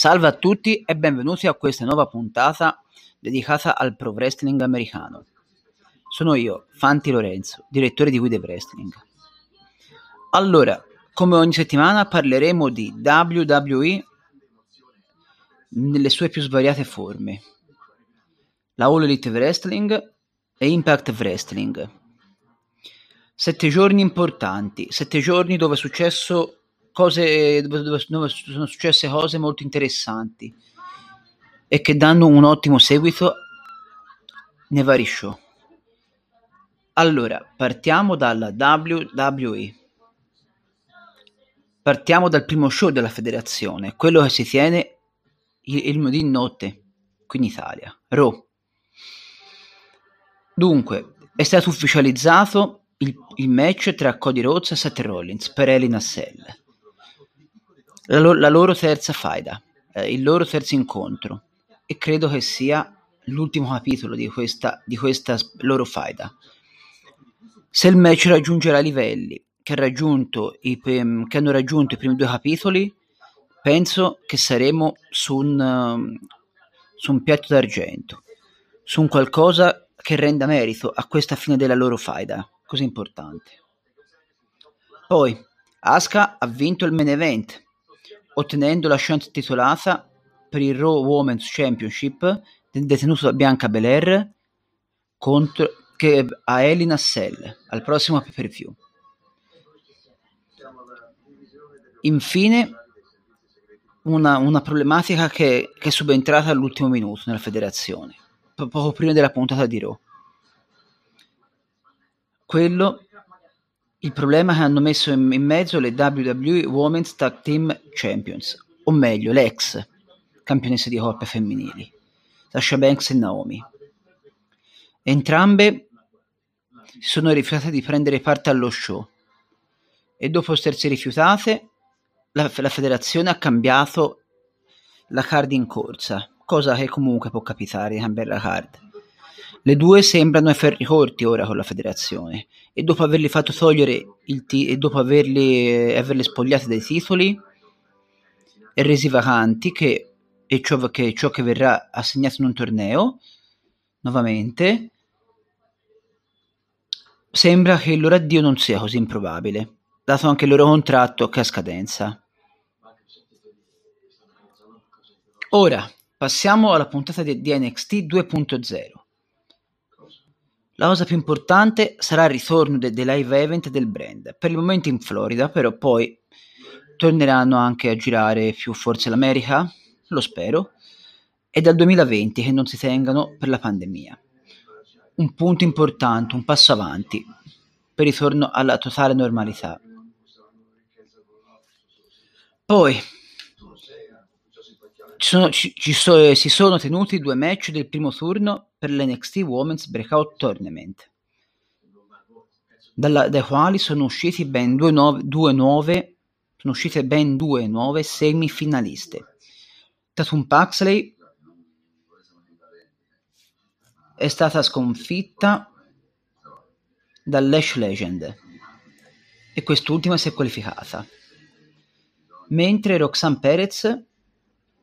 Salve a tutti e benvenuti a questa nuova puntata dedicata al pro wrestling americano. Sono io, Fanti Lorenzo, direttore di Guide Wrestling. Allora, come ogni settimana parleremo di WWE nelle sue più svariate forme, la All Elite Wrestling e Impact Wrestling. Sette giorni importanti, sette giorni dove è successo cose dove, dove, sono successe cose molto interessanti e che danno un ottimo seguito nei vari show. Allora, partiamo dalla WWE. Partiamo dal primo show della federazione, quello che si tiene il, il lunedì notte qui in Italia, Raw. Dunque, è stato ufficializzato il, il match tra Cody Rhodes e Seth Rollins per Elina Cell la, lo- la loro terza faida, eh, il loro terzo incontro e credo che sia l'ultimo capitolo di questa, di questa loro faida. Se il match raggiungerà i livelli che, raggiunto i, che hanno raggiunto i primi due capitoli, penso che saremo su un, um, su un piatto d'argento, su un qualcosa che renda merito a questa fine della loro faida, così importante. Poi, Asuka ha vinto il main event ottenendo la chance titolata per il Raw Women's Championship detenuto da Bianca Belair contro che a Elina Sell al prossimo pay per view. Infine, una, una problematica che, che, è subentrata all'ultimo minuto nella federazione, poco prima della puntata di Raw. Quello il problema è che hanno messo in, in mezzo le WWE Women's Tag Team Champions, o meglio, le ex campionesse di coppe femminili, Sasha Banks e Naomi. Entrambe si sono rifiutate di prendere parte allo show e dopo essersi rifiutate la, la federazione ha cambiato la card in corsa, cosa che comunque può capitare di cambiare la card. Le due sembrano ai ferri corti ora con la federazione e dopo averli fatto togliere ti- e dopo averli, averle spogliate dai titoli e resi vacanti che, e ciò che, ciò che verrà assegnato in un torneo nuovamente sembra che il loro addio non sia così improbabile dato anche il loro contratto che è a scadenza. Ora passiamo alla puntata di, di NXT 2.0 la cosa più importante sarà il ritorno dei de live event del brand, per il momento in Florida, però poi torneranno anche a girare più forse l'America, lo spero, e dal 2020 che non si tengano per la pandemia. Un punto importante, un passo avanti per il ritorno alla totale normalità. Poi ci sono, ci, ci so, si sono tenuti due match del primo turno per l'NXT Women's Breakout Tournament, dalla, dai quali sono usciti ben due nuove, due nuove, sono uscite ben due nuove semifinaliste. Tatum Paxley è stata sconfitta dall'Ash Legend e quest'ultima si è qualificata, mentre Roxanne Perez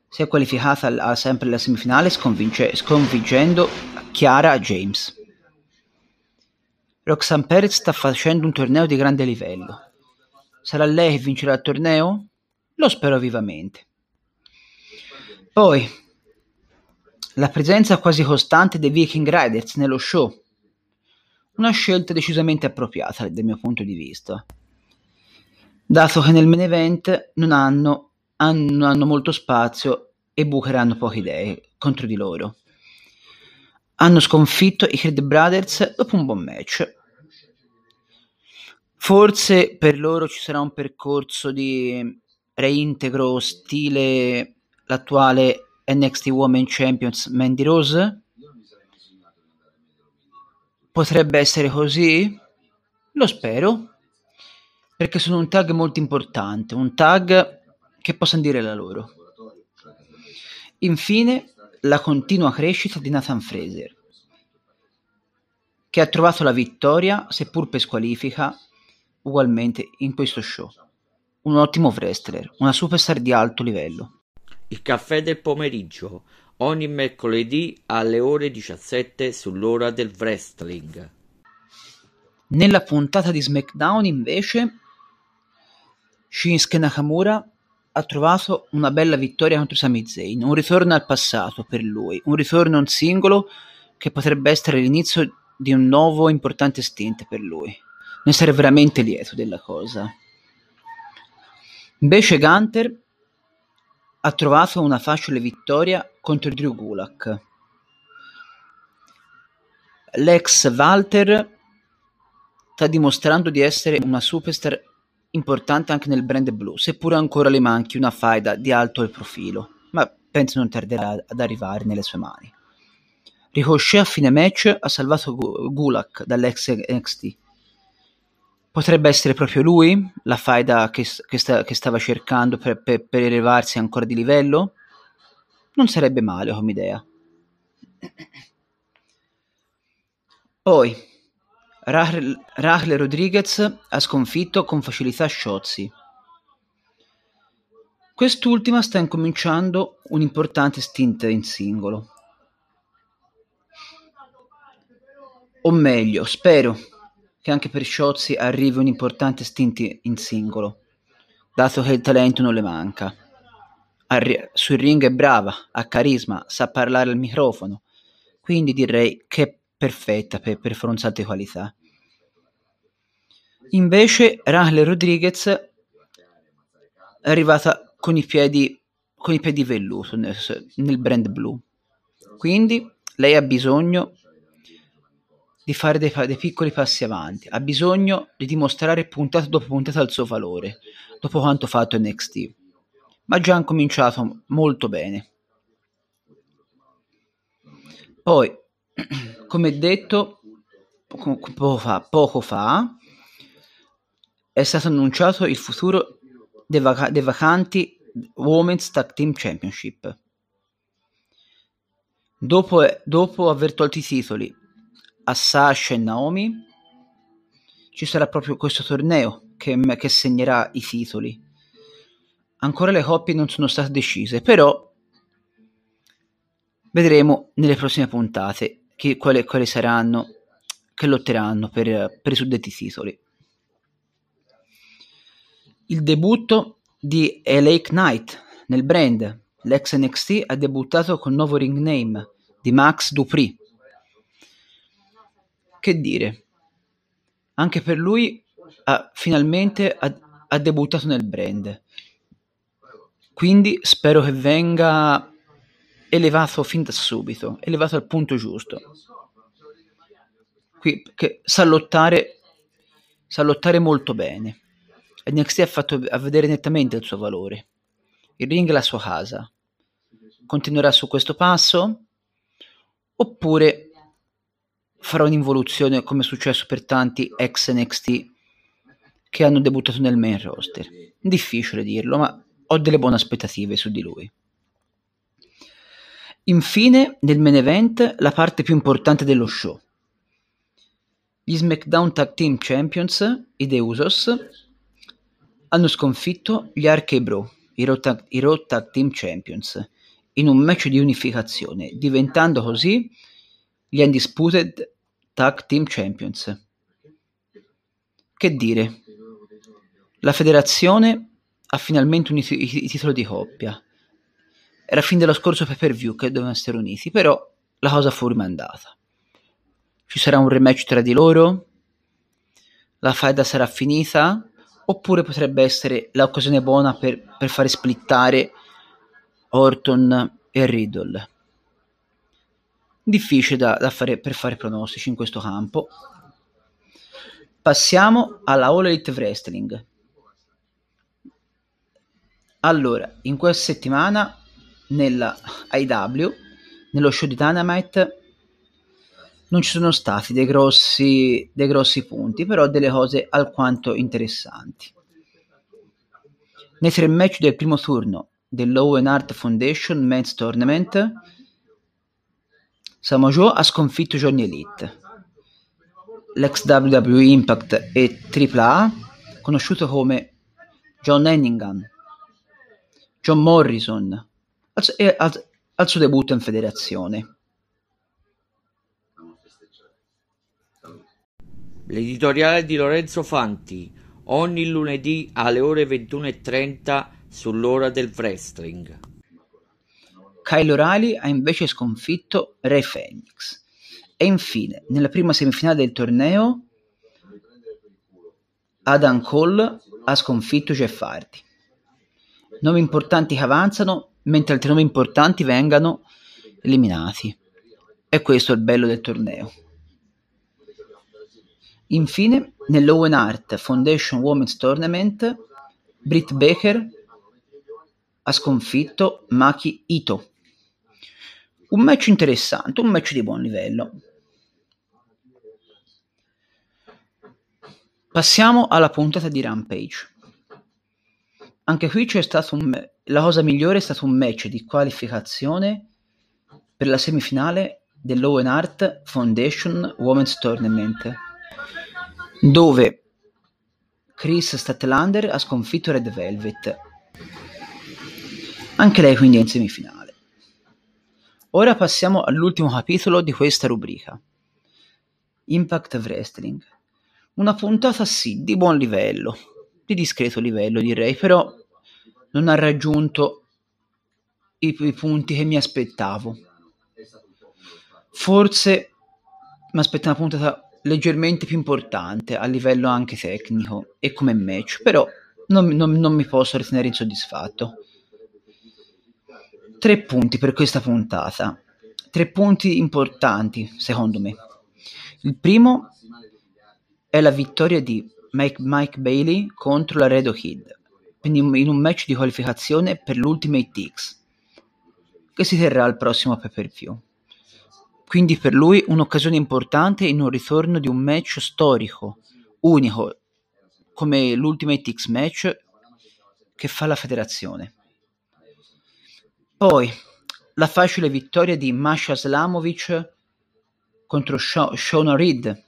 si è qualificata a sempre alla semifinale sconvince- sconfiggendo Chiara James. Roxanne Perez sta facendo un torneo di grande livello. Sarà lei che vincerà il torneo? Lo spero vivamente. Poi, la presenza quasi costante dei Viking Riders nello show. Una scelta decisamente appropriata dal mio punto di vista, dato che nel main event non hanno hanno, hanno molto spazio e Booker hanno poche idee contro di loro. Hanno sconfitto i Creed Brothers dopo un buon match. Forse per loro ci sarà un percorso di reintegro stile l'attuale NXT Women Champions Mandy Rose? Potrebbe essere così? Lo spero, perché sono un tag molto importante, un tag che possano dire la loro. Infine, la continua crescita di Nathan Fraser, che ha trovato la vittoria, seppur per squalifica, ugualmente in questo show. Un ottimo wrestler, una superstar di alto livello. Il caffè del pomeriggio, ogni mercoledì alle ore 17 sull'ora del wrestling. Nella puntata di SmackDown invece Shinsuke Nakamura ha trovato una bella vittoria contro Sami Zayn, un ritorno al passato per lui, un ritorno in singolo che potrebbe essere l'inizio di un nuovo importante stint per lui. Ne sarei veramente lieto della cosa. Invece Gunter ha trovato una facile vittoria contro Drew Gulak. L'ex Walter sta dimostrando di essere una superstar importante anche nel brand blu, seppure ancora le manchi una faida di alto profilo, ma penso non tarderà ad arrivare nelle sue mani. Ricochet a fine match ha salvato Gulak dall'ex NXT. Potrebbe essere proprio lui la faida che, che, sta, che stava cercando per, per, per elevarsi ancora di livello? Non sarebbe male come idea. Poi, Rahle Rodriguez ha sconfitto con facilità Shotzi. Quest'ultima sta incominciando un importante stint in singolo. O meglio, spero che anche per Shotzi arrivi un importante stint in singolo, dato che il talento non le manca. Arri- sul ring è brava, ha carisma, sa parlare al microfono, quindi direi che perfetta per, per di qualità. Invece Rahle Rodriguez è arrivata con i piedi, con i piedi velluto nel, nel brand blu. Quindi lei ha bisogno di fare dei, dei, piccoli passi avanti, ha bisogno di dimostrare puntata dopo puntata il suo valore, dopo quanto fatto NXT. Ma già hanno cominciato molto bene. Poi, come detto poco fa, poco fa è stato annunciato il futuro dei, vac- dei vacanti Women's Tag Team Championship. Dopo, dopo aver tolto i titoli a Sasha e Naomi, ci sarà proprio questo torneo che, che segnerà i titoli. Ancora le coppie non sono state decise, però vedremo nelle prossime puntate chi, quali, quali saranno che lotteranno per, per i suddetti titoli il debutto di LA Knight nel brand. L'ex NXT ha debuttato col nuovo ring name di Max Dupri. Che dire? Anche per lui ha, finalmente ha, ha debuttato nel brand. Quindi spero che venga elevato fin da subito, elevato al punto giusto. Qui, che sa lottare, sa lottare molto bene. NXT ha fatto a vedere nettamente il suo valore. Il ring è la sua casa. Continuerà su questo passo? Oppure farà un'involuzione come è successo per tanti ex NXT che hanno debuttato nel main roster? Difficile dirlo, ma ho delle buone aspettative su di lui. Infine, nel main event, la parte più importante dello show. Gli SmackDown Tag Team Champions, i The Usos, hanno sconfitto gli RK Bro, i Raw Tag, Tag Team Champions, in un match di unificazione, diventando così gli Undisputed Tag Team Champions. Che dire? La federazione ha finalmente unito i titoli di coppia. Era fin dello scorso pay per view che dovevano essere uniti, però la cosa fu rimandata. Ci sarà un rematch tra di loro? La faida sarà finita? oppure potrebbe essere l'occasione buona per, per fare splittare Orton e Riddle. Difficile da, da fare, per fare pronostici in questo campo. Passiamo alla All Elite Wrestling. Allora, in questa settimana nella IW, nello show di Dynamite, non ci sono stati dei grossi, dei grossi punti, però delle cose alquanto interessanti. Nei tre match del primo turno dell'Owen Hart Foundation Men's Tournament, Samoa Joe ha sconfitto Johnny Elite. L'ex WWE Impact e AAA, conosciuto come John Hennigan, John Morrison, al, al, al suo debutto in federazione. L'editoriale di Lorenzo Fanti, ogni lunedì alle ore 21.30 sull'ora del wrestling. Kyle O'Reilly ha invece sconfitto Ray Phoenix. E infine, nella prima semifinale del torneo, Adam Cole ha sconfitto Jeff Hardy. Nomi importanti che avanzano, mentre altri nomi importanti vengano eliminati. E questo è il bello del torneo. Infine, nell'Owen Hart Foundation Women's Tournament, Britt Baker ha sconfitto Maki Ito. Un match interessante, un match di buon livello. Passiamo alla puntata di Rampage. Anche qui c'è stato un la cosa migliore è stato un match di qualificazione per la semifinale dell'Owen Hart Foundation Women's Tournament, dove Chris Statlander ha sconfitto Red Velvet. Anche lei quindi è in semifinale. Ora passiamo all'ultimo capitolo di questa rubrica. Impact Wrestling. Una puntata sì, di buon livello, di discreto livello direi, però non ha raggiunto i, i punti che mi aspettavo. Forse mi aspettavo una puntata leggermente più importante a livello anche tecnico e come match, però non, non, non mi posso ritenere insoddisfatto. Tre punti per questa puntata. Tre punti importanti, secondo me. Il primo è la vittoria di Mike, Mike Bailey contro la Redo Kid, in un match di qualificazione per l'Ultimate X, che si terrà al prossimo pay per view. Quindi per lui un'occasione importante in un ritorno di un match storico, unico, come l'Ultimate X match che fa la federazione. Poi la facile vittoria di Masha Slamovic contro Shona Reed.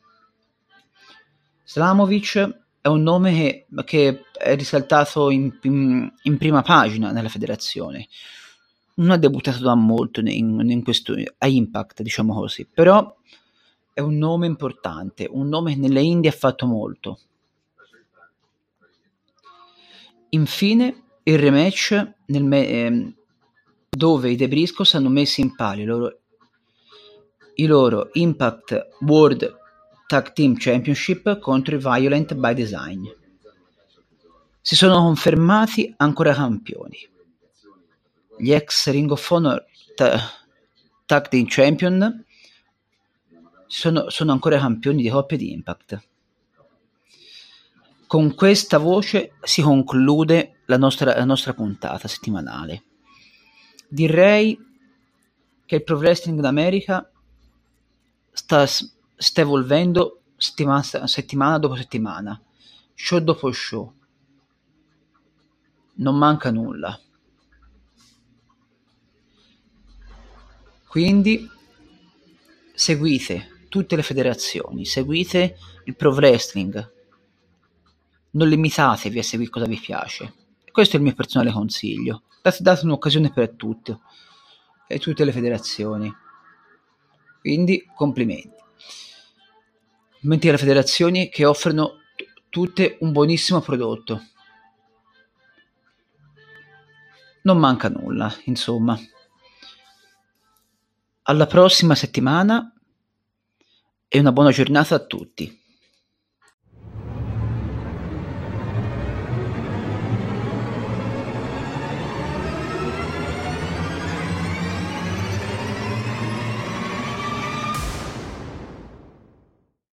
Slamovic è un nome che, che è risaltato in, in, in, prima pagina nella federazione. Non ha debuttato da molto in, in questo, a Impact, diciamo così, però è un nome importante, un nome che nelle Indie ha fatto molto. Infine, il rematch nel, eh, dove i The Briscoes hanno messo in palio i loro Impact World Tag Team Championship contro i Violent by Design. Si sono confermati ancora campioni. Gli ex Ring of Honor ta- Tag Team Champion sono, sono ancora campioni di coppia di Impact. Con questa voce si conclude la nostra, la nostra puntata settimanale direi che il pro wrestling in America sta, sta evolvendo settimana, settimana dopo settimana, show dopo show. Non manca nulla. Quindi seguite tutte le federazioni, seguite il pro wrestling, non limitatevi a seguire cosa vi piace. Questo è il mio personale consiglio date, date un'occasione per tutti e tutte le federazioni. Quindi complimenti. Complimenti alle federazioni che offrono tutte un buonissimo prodotto. Non manca nulla, insomma. Alla prossima settimana e una buona giornata a tutti.